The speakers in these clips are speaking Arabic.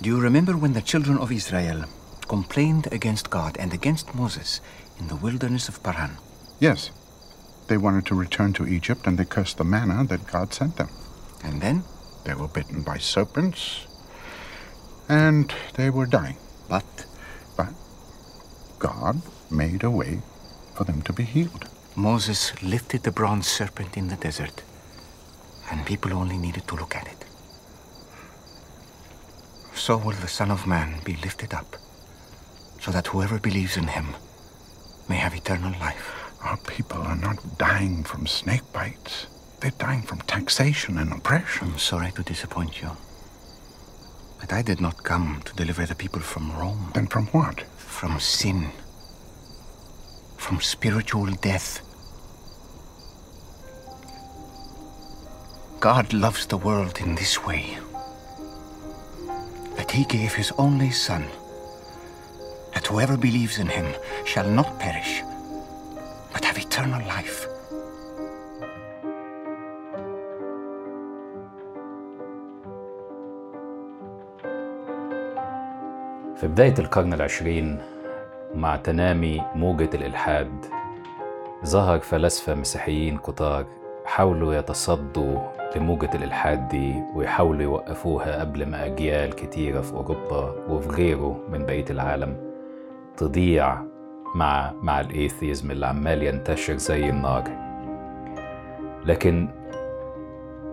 Do you remember when the children of Israel complained against God and against Moses in the wilderness of Paran? Yes. They wanted to return to Egypt and they cursed the manna that God sent them. And then? They were bitten by serpents and they were dying. But But God made a way for them to be healed. Moses lifted the bronze serpent in the desert, and people only needed to look at it. So will the Son of Man be lifted up, so that whoever believes in him may have eternal life. Our people are not dying from snake bites. They're dying from taxation and oppression. I'm sorry to disappoint you. But I did not come to deliver the people from Rome, Then from what? from sin, from spiritual death. God loves the world in this way that he gave his only Son, that whoever believes in him shall not perish, but have eternal life. في بداية القرن العشرين مع تنامي موجة الإلحاد ظهر فلاسفة مسيحيين كتار حاولوا يتصدوا لموجة الإلحاد دي ويحاولوا يوقفوها قبل ما أجيال كتيرة في أوروبا وفي غيره من بقية العالم تضيع مع مع الإيثيزم اللي عمال ينتشر زي النار. لكن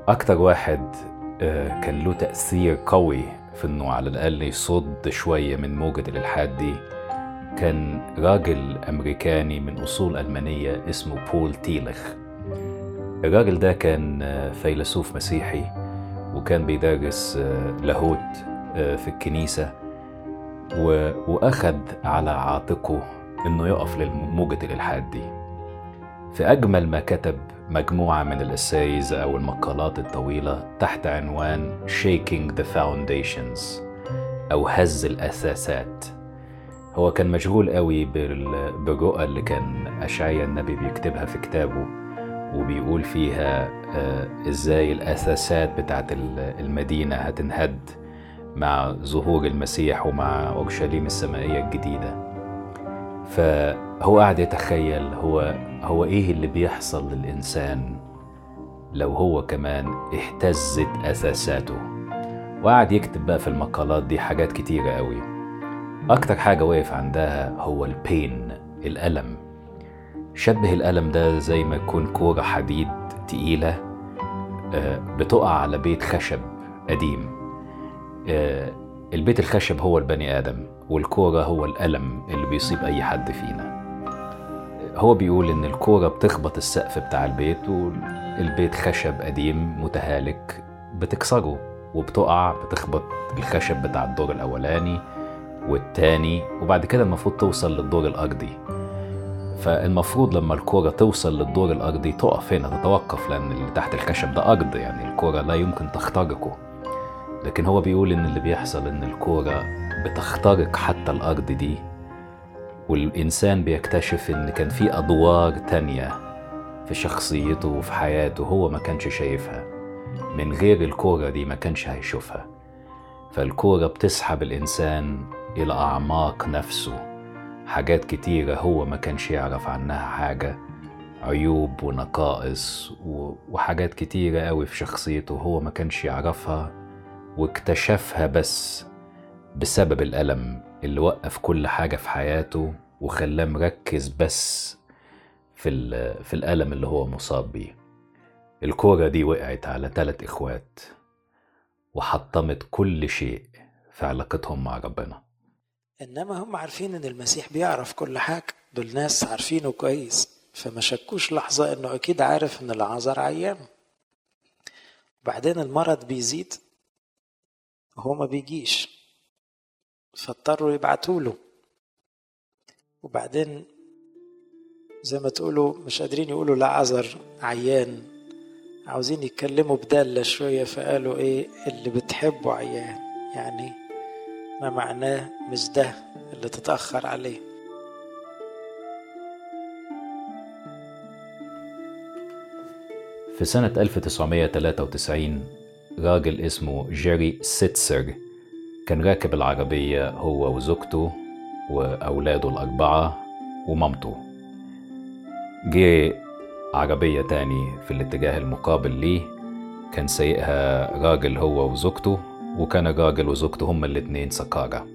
أكتر واحد آه، كان له تأثير قوي في إنه على الأقل يصد شوية من موجة الإلحاد دي كان راجل أمريكاني من أصول ألمانية اسمه بول تيلخ. الراجل ده كان آه، فيلسوف مسيحي وكان بيدرس آه، لاهوت آه، في الكنيسة وأخد على عاتقه إنه يقف لموجة الإلحاد دي. في أجمل ما كتب مجموعة من الإسايز أو المقالات الطويلة تحت عنوان Shaking the Foundations أو هز الأساسات هو كان مشغول قوي بال- بالرؤى اللي كان أشعيا النبي بيكتبها في كتابه. وبيقول فيها آه، إزاي الأساسات بتاعت ال- المدينة هتنهد مع ظهور المسيح ومع أورشليم السمائية الجديدة. فهو قاعد يتخيل هو هو إيه اللي بيحصل للإنسان لو هو كمان اهتزت اساساته وقعد يكتب بقى في المقالات دي حاجات كتيرة قوي. أكتر حاجة وقف عندها هو البين الألم. شبه الألم ده زي ما يكون كورة حديد تقيلة آه، بتقع على بيت خشب قديم. آه، البيت الخشب هو البني آدم والكورة هو الألم اللي بيصيب أي حد فينا. هو بيقول إن الكورة بتخبط السقف بتاع البيت والبيت خشب قديم متهالك بتكسره وبتقع بتخبط الخشب بتاع الدور الأولاني والتاني وبعد كده المفروض توصل للدور الأرضي. فالمفروض لما الكورة توصل للدور الأرضي تقف هنا تتوقف لأن اللي تحت الخشب ده أرض يعني الكورة لا يمكن تخترقه. لكن هو بيقول إن اللي بيحصل إن الكورة بتخترق حتى الأرض دي والإنسان بيكتشف إن كان في أدوار تانية في شخصيته وفي حياته هو ما كانش شايفها. من غير الكورة دي ما كانش هيشوفها. فالكورة بتسحب الإنسان إلى أعماق نفسه. حاجات كتيرة هو ما كانش يعرف عنها حاجة عيوب ونقائص وحاجات كتيرة قوي في شخصيته هو ما كانش يعرفها واكتشفها بس بسبب الألم اللي وقف كل حاجة في حياته وخلاه مركز بس في, في الألم اللي هو مصاب بيه. الكورة دي وقعت على ثلاث إخوات وحطمت كل شيء في علاقتهم مع ربنا. إنما هم عارفين إن المسيح بيعرف كل حاجة. دول ناس عارفينه كويس. فما شكوش لحظة إنه أكيد عارف إن العذر عيان. وبعدين المرض بيزيد وهو ما بيجيش. فاضطروا يبعتوا له. وبعدين زي ما تقولوا مش قادرين يقولوا لا عذر عيان. عاوزين يتكلموا بدالة شوية فقالوا إيه اللي بتحبه عيان. يعني ما معناه مش ده اللي تتأخر عليه. في سنة 1993 راجل اسمه جيري سيتسر كان راكب العربية هو وزوجته وأولاده الأربعة ومامته. جه عربية تاني في الاتجاه المقابل ليه كان سايقها راجل هو وزوجته وكان الراجل وزوجته هما الاتنين سكارى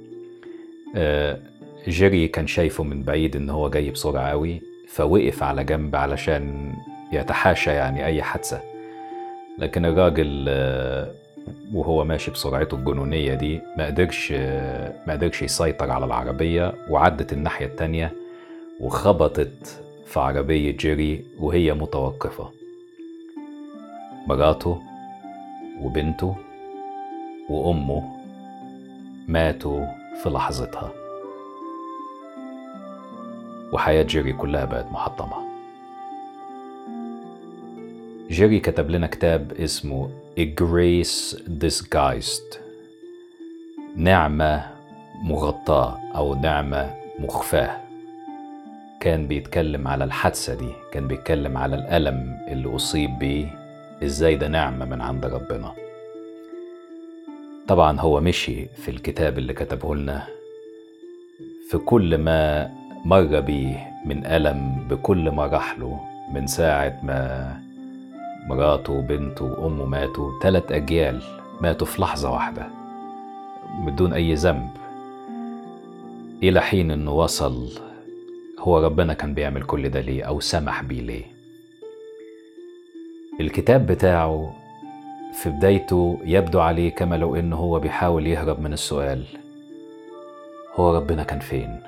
آه، جيري كان شايفه من بعيد إن هو جاي بسرعة قوي فوقف على جنب علشان يتحاشى يعني أي حادثة. لكن الراجل آه، وهو ماشي بسرعته الجنونية دي ما قدرش آه، ما قدرش يسيطر على العربية وعدت الناحية التانية وخبطت في عربية جيري وهي متوقفة. مراته وبنته وأمه ماتوا في لحظتها. وحياة جيري كلها بقت محطمة. جيري كتب لنا كتاب اسمه A Grace Disguised. نعمة مغطاة أو نعمة مخفاة. كان بيتكلم على الحادثة دي كان بيتكلم على الألم اللي أصيب بيه. إزاي ده نعمة من عند ربنا؟ طبعا هو مشي في الكتاب اللي كتبه لنا. في كل ما مر بيه من ألم بكل مراحله من ساعة ما مراته وبنته وأمه ماتوا تلات أجيال ماتوا في لحظة واحدة بدون أي ذنب. إلى حين إنه وصل هو ربنا كان بيعمل كل ده ليه أو سمح بيه ليه. الكتاب بتاعه في بدايته يبدو عليه كما لو إنه هو بيحاول يهرب من السؤال هو ربنا كان فين؟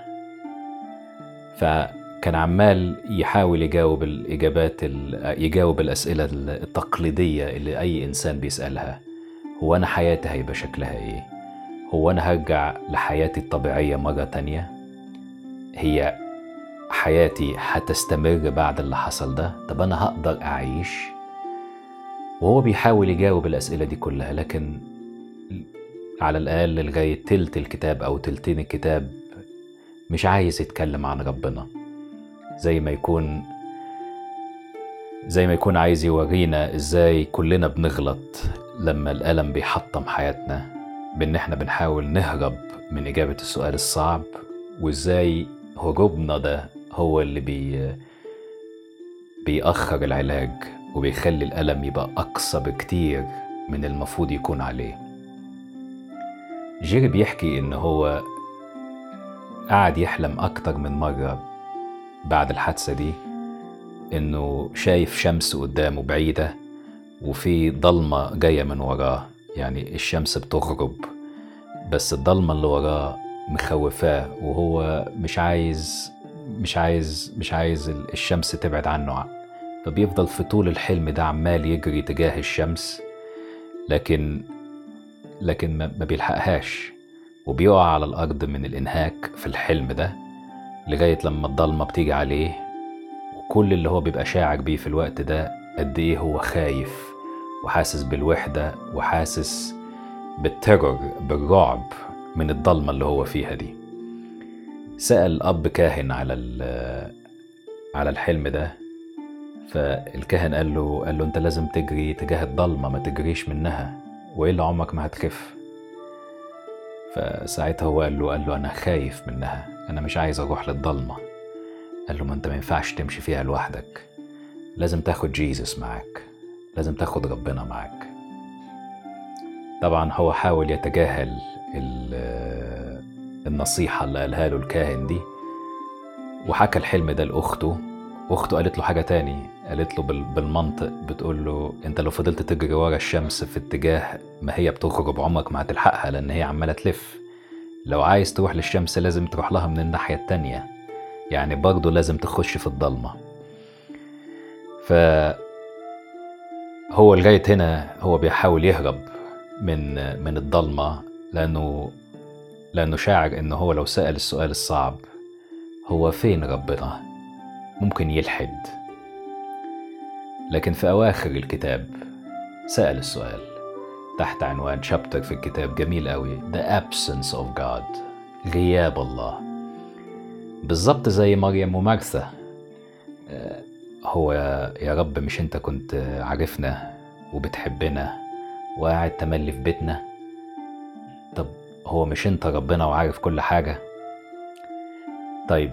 فكان عمال يحاول يجاوب الإجابات ال- يجاوب الأسئلة التقليدية اللي أي إنسان بيسألها هو أنا حياتي هيبقى شكلها إيه؟ هو أنا هرجع لحياتي الطبيعية مرة تانية؟ هي حياتي هتستمر بعد اللي حصل ده؟ طب أنا هقدر أعيش؟ وهو بيحاول يجاوب الأسئلة دي كلها لكن على الأقل لغاية تلت الكتاب أو تلتين الكتاب مش عايز يتكلم عن ربنا. زي ما يكون زي ما يكون عايز يورينا إزاي كلنا بنغلط لما الألم بيحطم حياتنا بإن إحنا بنحاول نهرب من إجابة السؤال الصعب وإزاي هروبنا ده هو اللي بي بيأخر العلاج. وبيخلي الألم يبقى أقصى بكتير من المفروض يكون عليه. جيري بيحكي إن هو قعد يحلم أكتر من مرة بعد الحادثة دي إنه شايف شمس قدامه بعيدة وفي ضلمة جاية من وراه يعني الشمس بتغرب بس الضلمة اللي وراه مخوفاه وهو مش عايز مش عايز مش عايز الشمس تبعد عنه. فبيفضل في طول الحلم ده عمال يجري تجاه الشمس لكن لكن ما بيلحقهاش وبيقع على الأرض من الإنهاك في الحلم ده لغاية لما الضلمة بتيجي عليه وكل اللي هو بيبقى شاعر بيه في الوقت ده قد إيه هو خايف وحاسس بالوحدة وحاسس بالترور بالرعب من الضلمة اللي هو فيها دي. سأل أب كاهن على على الحلم ده فالكاهن قال له قال له أنت لازم تجري تجاه الضلمة ما تجريش منها وإلا عمرك ما هتخف. فساعتها هو قال له قال له أنا خايف منها أنا مش عايز أروح للضلمة. قال له ما أنت ما ينفعش تمشي فيها لوحدك لازم تاخد جيزس معاك لازم تاخد ربنا معاك. طبعا هو حاول يتجاهل ال- النصيحة اللي قالها له الكاهن دي وحكى الحلم ده لأخته. أخته قالت له حاجة تاني قالت له بال- بالمنطق بتقول له أنت لو فضلت تجري ورا الشمس في اتجاه ما هي بتغرب عمرك ما هتلحقها لأن هي عمالة تلف. لو عايز تروح للشمس لازم تروح لها من الناحية التانية. يعني برضه لازم تخش في الضلمة. ف هو لغاية هنا هو بيحاول يهرب من من الضلمة لأنه لأنه شاعر إنه هو لو سأل السؤال الصعب هو فين ربنا؟ ممكن يلحد. لكن في أواخر الكتاب سأل السؤال تحت عنوان شابتر في الكتاب جميل قوي The Absence of God غياب الله. بالظبط زي مريم ومرثا. آه، هو يا رب مش أنت كنت عارفنا وبتحبنا وقاعد تملي في بيتنا؟ طب هو مش أنت ربنا وعارف كل حاجة؟ طيب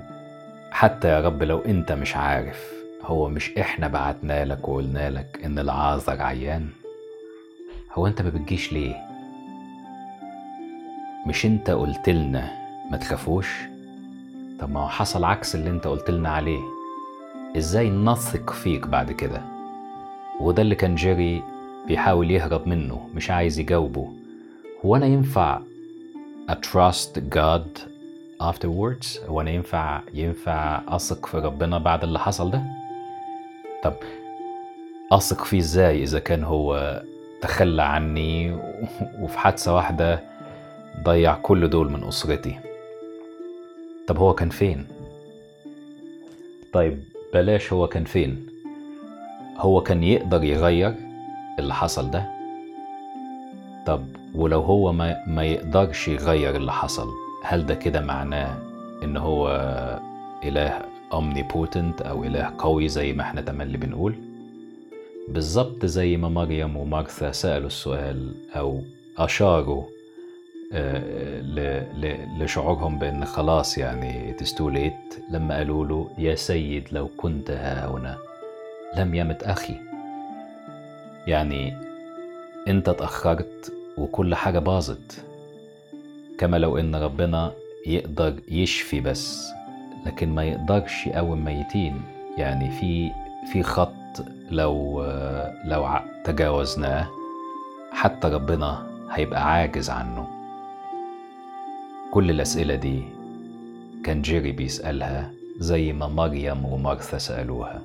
حتى يا رب لو انت مش عارف هو مش إحنا بعتنا لك وقلنا لك إن العازر عيان؟ هو انت ما بتجيش ليه؟ مش انت قلت لنا ما تخافوش؟ طب ما هو حصل عكس اللي انت قلت لنا عليه. إزاي نثق فيك بعد كده؟ وده اللي كان جيري بيحاول يهرب منه مش عايز يجاوبه. هو أنا ينفع أتراست God afterwards. هو أنا ينفع ينفع أثق في ربنا بعد اللي حصل ده؟ طب أثق فيه إزاي إذا كان هو تخلى عني وفي حادثة واحدة ضيع كل دول من أسرتي؟ طب هو كان فين؟ طيب بلاش هو كان فين. هو كان يقدر يغير اللي حصل ده؟ طب ولو هو ما, ما يقدرش يغير اللي حصل هل ده كده معناه إن هو إله omnipotent أو إله قوي زي ما إحنا تملي بنقول؟ بالظبط زي ما مريم ومارثا سألوا السؤال أو أشاروا آه، لشعورهم بإن خلاص يعني late لما قالوا له يا سيد لو كنت ها هنا لم يمت أخي. يعني أنت اتاخرت وكل حاجة باظت. كما لو إن ربنا يقدر يشفي بس لكن ما يقدرش يقوم ميتين يعني في في خط لو لو تجاوزناه حتى ربنا هيبقى عاجز عنه. كل الأسئلة دي كان جيري بيسألها زي ما مريم ومارثا سألوها.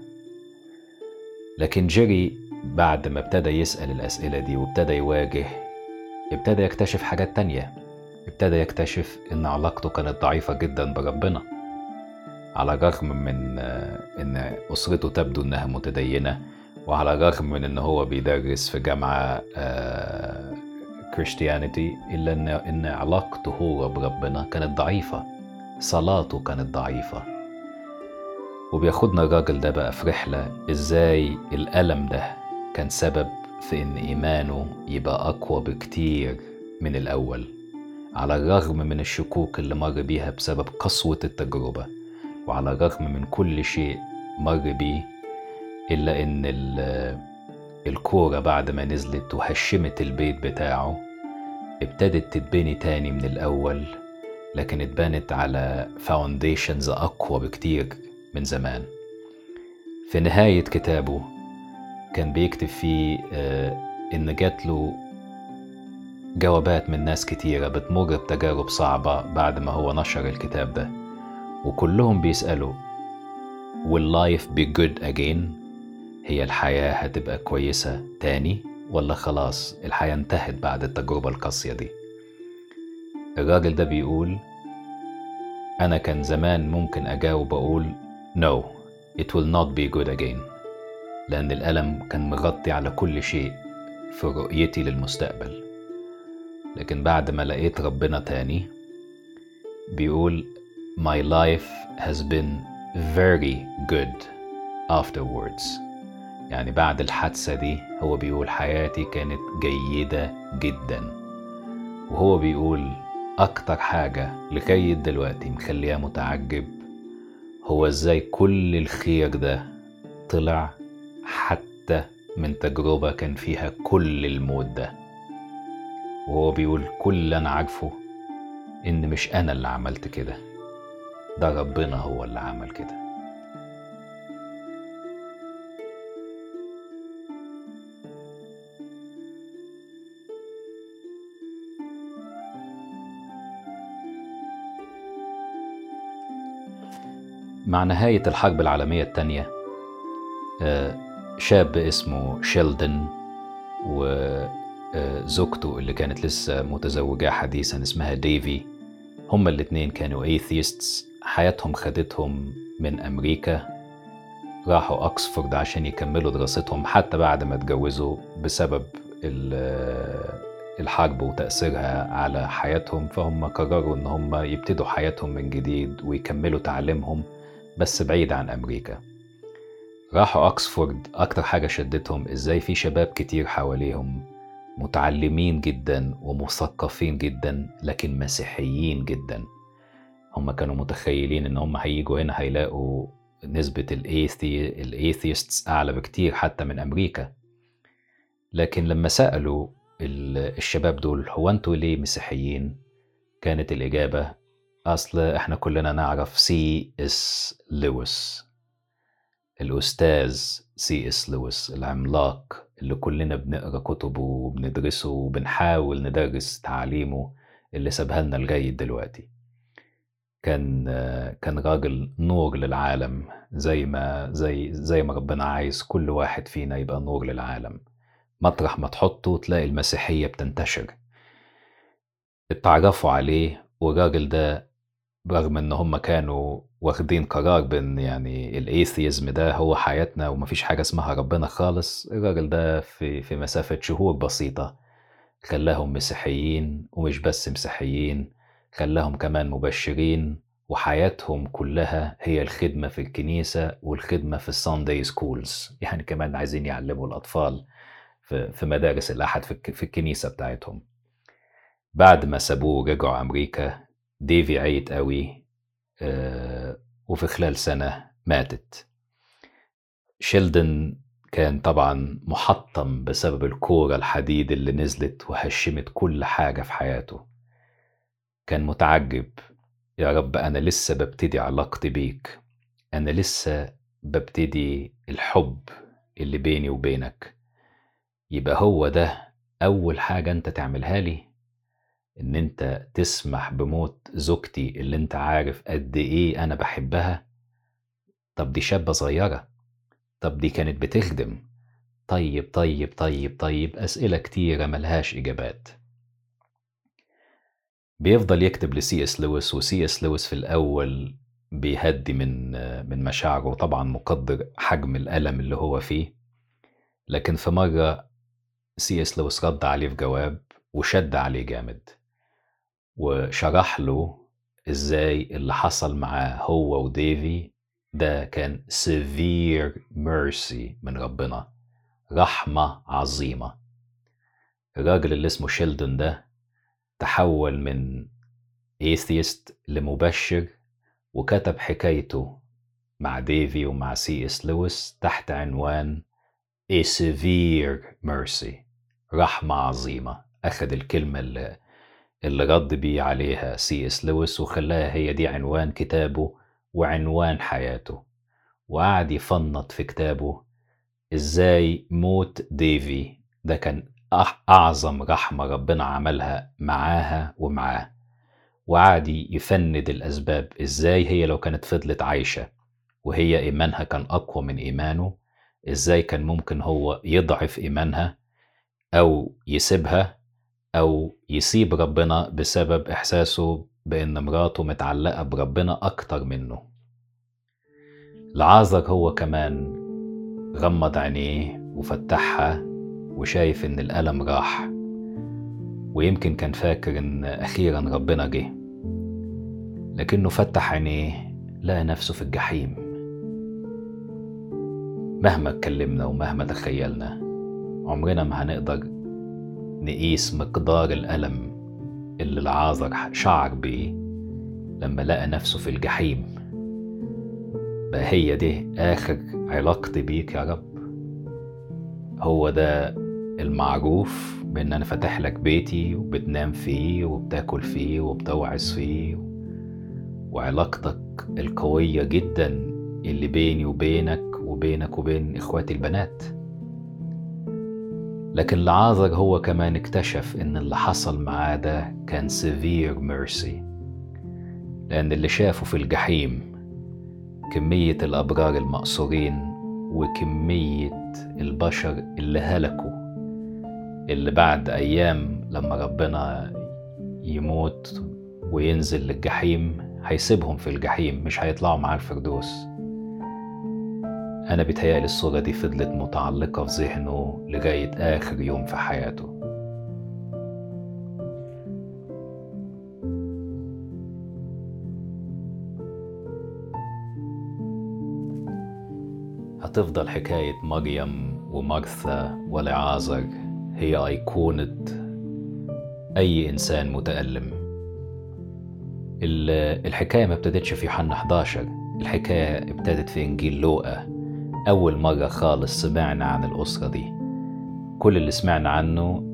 لكن جيري بعد ما ابتدى يسأل الأسئلة دي وابتدى يواجه ابتدى يكتشف حاجات تانية. ابتدى يكتشف إن علاقته كانت ضعيفة جدا بربنا على الرغم من آه، إن أسرته تبدو إنها متدينة وعلى الرغم من إن هو بيدرس في جامعة كريستيانيتي إلا إن إن علاقته هو بربنا كانت ضعيفة صلاته كانت ضعيفة. وبياخدنا الراجل ده بقى في رحلة إزاي الألم ده كان سبب في إن إيمانه يبقى أقوى بكتير من الأول. على الرغم من الشكوك اللي مر بيها بسبب قسوة التجربة وعلى الرغم من كل شيء مر بيه إلا إن ال- الكورة بعد ما نزلت وهشمت البيت بتاعه ابتدت تتبني تاني من الأول لكن اتبنت على فاونديشنز أقوى بكتير من زمان. في نهاية كتابه كان بيكتب فيه آه، إن جات له جوابات من ناس كتيرة بتمر بتجارب صعبة بعد ما هو نشر الكتاب ده. وكلهم بيسألوا will life be good again? هي الحياة هتبقى كويسة تاني ولا خلاص الحياة انتهت بعد التجربة القاسية دي؟ الراجل ده بيقول أنا كان زمان ممكن أجاوب أقول no it will not be good again. لأن الألم كان مغطي على كل شيء في رؤيتي للمستقبل. لكن بعد ما لقيت ربنا تاني بيقول my life has been very good afterwards. يعني بعد الحادثة دي هو بيقول حياتي كانت جيدة جدا. وهو بيقول أكتر حاجة لغاية دلوقتي مخليها متعجب هو إزاي كل الخير ده طلع حتى من تجربة كان فيها كل الموت ده. وهو بيقول كل اللي أنا عارفه إن مش أنا اللي عملت كده. ده ربنا هو اللي عمل كده. مع نهاية الحرب العالمية التانية آه، شاب اسمه شيلدن وزوجته اللي كانت لسه متزوجة حديثا اسمها ديفي. هما الاتنين كانوا atheists حياتهم خدتهم من أمريكا. راحوا أكسفورد عشان يكملوا دراستهم حتى بعد ما اتجوزوا بسبب ال- الحرب وتأثيرها على حياتهم. فهم قرروا إن هم يبتدوا حياتهم من جديد ويكملوا تعليمهم بس بعيد عن أمريكا. راحوا أكسفورد. أكتر حاجة شدتهم إزاي في شباب كتير حواليهم. متعلمين جدا ومثقفين جدا لكن مسيحيين جدا. هم كانوا متخيلين إن هم هيجوا هنا هيلاقوا نسبة الايثيستس أعلى بكتير حتى من أمريكا. لكن لما سألوا الشباب دول هو أنتوا ليه مسيحيين؟ كانت الإجابة أصل إحنا كلنا نعرف سي اس لويس الأستاذ سي اس لويس العملاق. اللي كلنا بنقرأ كتبه وبندرسه وبنحاول ندرس تعاليمه اللي سابها لنا لغاية دلوقتي. كان كان راجل نور للعالم زي ما زي زي ما ربنا عايز كل واحد فينا يبقى نور للعالم. مطرح ما تحطه تلاقي المسيحية بتنتشر. اتعرفوا عليه والراجل ده برغم إن هم كانوا واخدين قرار بإن يعني الأيثيزم ده هو حياتنا ومفيش حاجة اسمها ربنا خالص الراجل ده في في مسافة شهور بسيطة. خلاهم مسيحيين ومش بس مسيحيين خلاهم كمان مبشرين وحياتهم كلها هي الخدمة في الكنيسة والخدمة في الساندي سكولز يعني كمان عايزين يعلموا الأطفال في مدارس الأحد في الكنيسة بتاعتهم. بعد ما سابوه رجعوا أمريكا ديفي عيت قوي آه وفي خلال سنة ماتت. شيلدن كان طبعا محطم بسبب الكورة الحديد اللي نزلت وهشمت كل حاجة في حياته. كان متعجب يا رب أنا لسه ببتدي علاقتي بيك أنا لسه ببتدي الحب اللي بيني وبينك. يبقى هو ده أول حاجة أنت تعملها لي؟ إن أنت تسمح بموت زوجتي اللي أنت عارف قد إيه أنا بحبها؟ طب دي شابة صغيرة. طب دي كانت بتخدم. طيب طيب طيب طيب أسئلة كتيرة ملهاش إجابات. بيفضل يكتب لسي اس لويس وسي اس لويس في الأول بيهدي من من مشاعره وطبعا مقدر حجم الألم اللي هو فيه. لكن في مرة سي اس لويس رد عليه في جواب وشد عليه جامد. وشرح له إزاي اللي حصل معاه هو وديفي. ده كان severe mercy من ربنا رحمة عظيمة. الراجل اللي اسمه شيلدون ده تحول من atheist لمبشر وكتب حكايته مع ديفي ومع سي إس لويس تحت عنوان A severe mercy رحمة عظيمة. أخد الكلمة اللي, اللي رد بيه عليها سي اس لويس وخلاها هي دي عنوان كتابه وعنوان حياته. وقعد يفنط في كتابه إزاي موت ديفي. ده كان أعظم رحمة ربنا عملها معاها ومعاه. وقعد يفند الأسباب إزاي هي لو كانت فضلت عايشة وهي إيمانها كان أقوى من إيمانه إزاي كان ممكن هو يضعف إيمانها أو يسيبها أو يسيب ربنا بسبب إحساسه بإن مراته متعلقة بربنا أكتر منه. العازر هو كمان غمض عينيه وفتحها وشايف إن الألم راح. ويمكن كان فاكر إن أخيرا ربنا جه. لكنه فتح عينيه لقى نفسه في الجحيم. مهما اتكلمنا ومهما تخيلنا عمرنا ما هنقدر نقيس مقدار الألم اللي العازر شعر بيه لما لقى نفسه في الجحيم. بقى هي دي آخر علاقتي بيك يا رب؟ هو ده المعروف بإن أنا فاتح لك بيتي وبتنام فيه وبتاكل فيه وبتوعظ فيه وعلاقتك القوية جدا اللي بيني وبينك وبينك وبين إخواتي البنات. لكن العازر هو كمان اكتشف إن اللي حصل معاه ده كان severe mercy. لأن اللي شافه في الجحيم كمية الأبرار المقصورين وكمية البشر اللي هلكوا اللي بعد أيام لما ربنا يموت وينزل للجحيم هيسيبهم في الجحيم مش هيطلعوا مع الفردوس. أنا بيتهيألي الصورة دي فضلت متعلقة في ذهنه لغاية آخر يوم في حياته. هتفضل حكاية مريم ومرثا والعازر هي أيقونة أي إنسان متألم. ال- الحكاية ما ابتدتش في يوحنا 11 الحكاية ابتدت في إنجيل لوقا. أول مرة خالص سمعنا عن الأسرة دي. كل اللي سمعنا عنه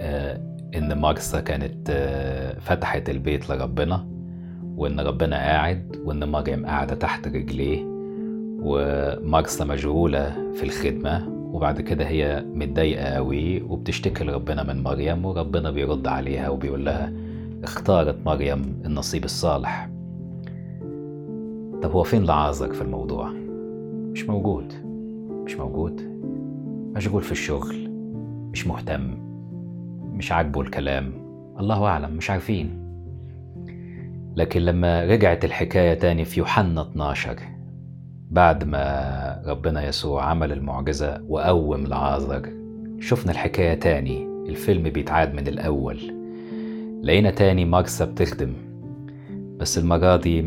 آه، إن مارثا كانت آه، فتحت البيت لربنا وإن ربنا قاعد وإن مريم قاعدة تحت رجليه ومارثا مشغولة في الخدمة وبعد كده هي متضايقة قوي وبتشتكي لربنا من مريم وربنا بيرد عليها وبيقول لها اختارت مريم النصيب الصالح. طب هو فين لعازر في الموضوع؟ مش موجود مش موجود. مشغول في الشغل مش مهتم مش عاجبه الكلام. الله أعلم مش عارفين. لكن لما رجعت الحكاية تاني في يوحنا 12 بعد ما ربنا يسوع عمل المعجزة وقوم لعازر شفنا الحكاية تاني. الفيلم بيتعاد من الأول. لقينا تاني مارسا بتخدم بس المرة دي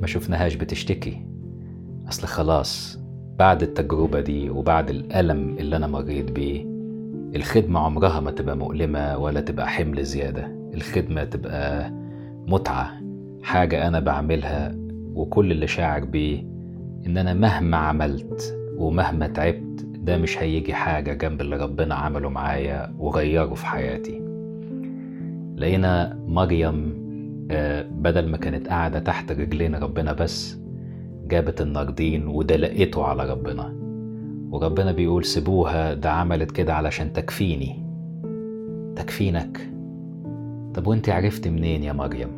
ما شفناهاش بتشتكي. أصل خلاص بعد التجربة دي وبعد الألم اللي أنا مريت بيه الخدمة عمرها ما تبقى مؤلمة ولا تبقى حمل زيادة. الخدمة تبقى متعة حاجة أنا بعملها وكل اللي شاعر بيه إن أنا مهما عملت ومهما تعبت ده مش هيجي حاجة جنب اللي ربنا عمله معايا وغيره في حياتي. لقينا مريم آه، بدل ما كانت قاعدة تحت رجلين ربنا بس جابت الناردين ودلقته على ربنا. وربنا بيقول سيبوها ده عملت كده علشان تكفيني. تكفينك؟ طب وانت عرفت منين يا مريم؟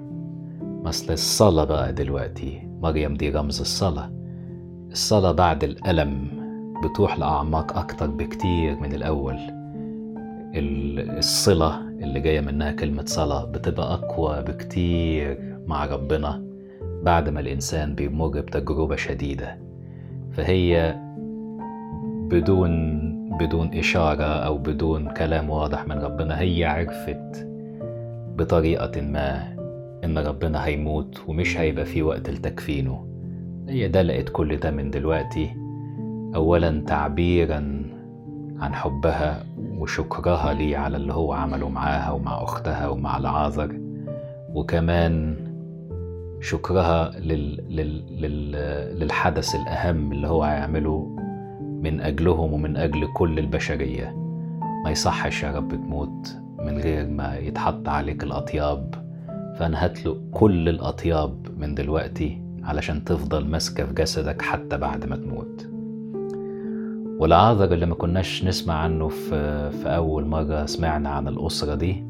أصل الصلاة بقى دلوقتي مريم دي رمز الصلاة. الصلاة بعد الألم بتروح لأعماق أكتر بكتير من الأول. ال- الصلة اللي جاية منها كلمة صلاة بتبقى أقوى بكتير مع ربنا. بعد ما الإنسان بيمر بتجربة شديدة فهي بدون بدون إشارة أو بدون كلام واضح من ربنا هي عرفت بطريقة ما إن ربنا هيموت ومش هيبقى في وقت لتكفينه. هي دلقت كل ده من دلوقتي أولا تعبيرا عن حبها وشكرها ليه على اللي هو عمله معاها ومع أختها ومع العازر وكمان شكرها لل... لل... لل... للحدث الأهم اللي هو هيعمله من أجلهم ومن أجل كل البشرية. ما يصحش يا رب تموت من غير ما يتحط عليك الأطياب. فأنا هتلق كل الأطياب من دلوقتي علشان تفضل ماسكة في جسدك حتى بعد ما تموت. والعذر اللي ما كناش نسمع عنه في, في أول مرة سمعنا عن الأسرة دي.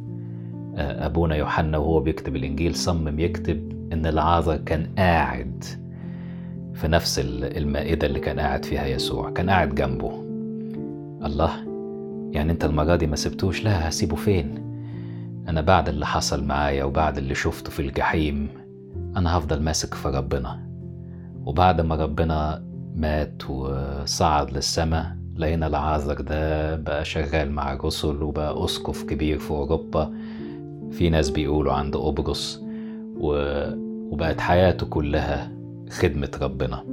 أبونا يوحنا وهو بيكتب الإنجيل صمم يكتب إن العازر كان قاعد في نفس ال- المائدة اللي كان قاعد فيها يسوع كان قاعد جنبه. الله يعني أنت المرة دي ما سبتوش لا هسيبه فين؟ أنا بعد اللي حصل معايا وبعد اللي شفته في الجحيم أنا هفضل ماسك في ربنا. وبعد ما ربنا مات وصعد للسماء لقينا العازر ده بقى شغال مع الرسل وبقى أسقف كبير في أوروبا. في ناس بيقولوا عند قبرص. وبقت حياته كلها خدمة ربنا.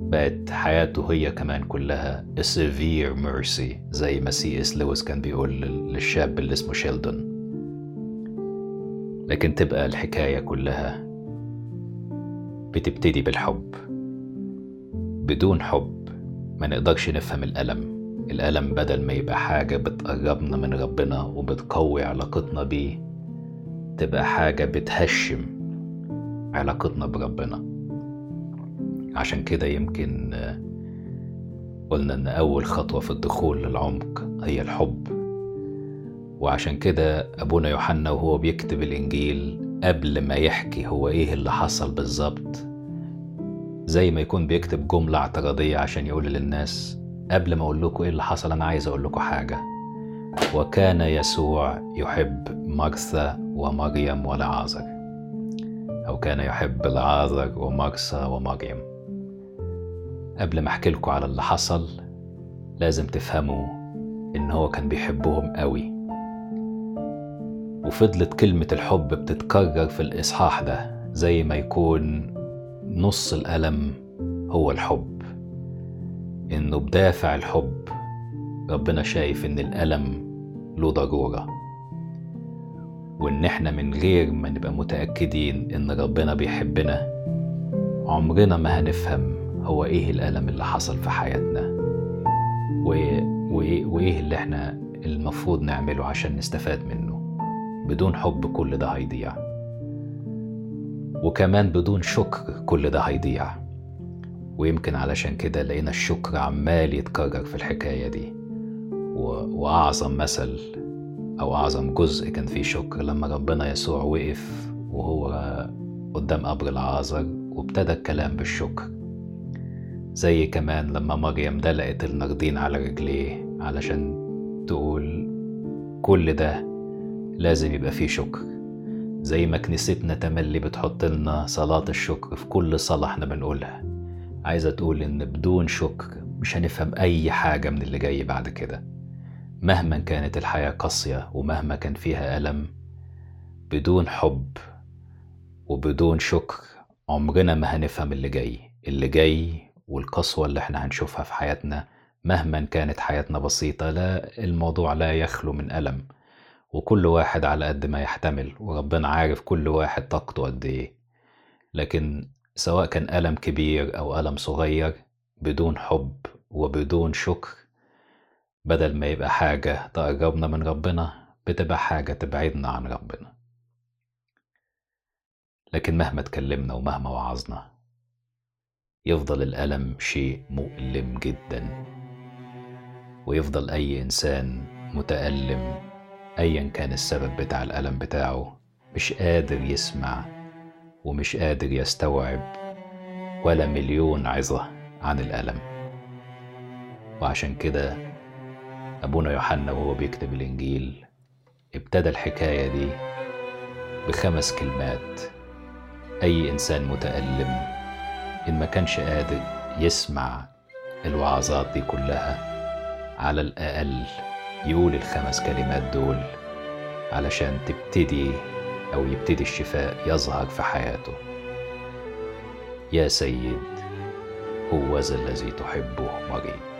بقت حياته هي كمان كلها severe mercy زي ما سي إس لويس كان بيقول لل- للشاب اللي اسمه شيلدون. لكن تبقى الحكاية كلها بتبتدي بالحب. بدون حب ما نقدرش نفهم الألم. الألم بدل ما يبقى حاجة بتقربنا من ربنا وبتقوي علاقتنا بيه تبقى حاجة بتهشم علاقتنا بربنا. عشان كده يمكن آه، قلنا إن أول خطوة في الدخول للعمق هي الحب. وعشان كده أبونا يوحنا وهو بيكتب الإنجيل قبل ما يحكي هو إيه اللي حصل بالظبط. زي ما يكون بيكتب جملة اعتراضية عشان يقول للناس قبل ما أقول لكم إيه اللي حصل أنا عايز أقول لكم حاجة. وكان يسوع يحب مرثا ومريم والعازر أو كان يحب العازر ومرثا ومريم قبل ما أحكي لكم على اللي حصل لازم تفهموا إن هو كان بيحبهم قوي. وفضلت كلمة الحب بتتكرر في الإصحاح ده زي ما يكون نص الألم هو الحب. إنه بدافع الحب ربنا شايف إن الألم له ضرورة. وإن إحنا من غير ما نبقى متأكدين إن ربنا بيحبنا عمرنا ما هنفهم هو إيه الألم اللي حصل في حياتنا وإيه, اللي إحنا المفروض نعمله عشان نستفاد منه بدون حب كل ده هيضيع. وكمان بدون شكر كل ده هيضيع. ويمكن علشان كده لقينا الشكر عمال يتكرر في الحكاية دي و... وأعظم مثل أو أعظم جزء كان فيه شكر لما ربنا يسوع وقف وهو قدام قبر العازر وابتدى الكلام بالشكر زي كمان لما مريم دلقت النردين على رجليه علشان تقول كل ده لازم يبقى فيه شكر زي ما كنيستنا تملي بتحط لنا صلاة الشكر في كل صلاة إحنا بنقولها. عايزة تقول إن بدون شكر مش هنفهم أي حاجة من اللي جاي بعد كده. مهما كانت الحياة قاسية ومهما كان فيها ألم بدون حب وبدون شكر عمرنا ما هنفهم اللي جاي. اللي جاي والقسوة اللي إحنا هنشوفها في حياتنا مهما كانت حياتنا بسيطة لا الموضوع لا يخلو من ألم. وكل واحد على قد ما يحتمل وربنا عارف كل واحد طاقته قد إيه. لكن سواء كان ألم كبير أو ألم صغير بدون حب وبدون شكر بدل ما يبقى حاجة تقربنا من ربنا بتبقى حاجة تبعدنا عن ربنا. لكن مهما اتكلمنا ومهما وعظنا يفضل الألم شيء مؤلم جدا. ويفضل أي إنسان متألم أيا كان السبب بتاع الألم بتاعه مش قادر يسمع ومش قادر يستوعب ولا مليون عظة عن الألم. وعشان كده أبونا يوحنا وهو بيكتب الإنجيل ابتدى الحكاية دي بخمس كلمات. أي إنسان متألم إن ما كانش قادر يسمع الوعظات دي كلها على الأقل يقول الخمس كلمات دول علشان تبتدي أو يبتدي الشفاء يظهر في حياته. يا سيد هو ذا الذي تحبه مريض.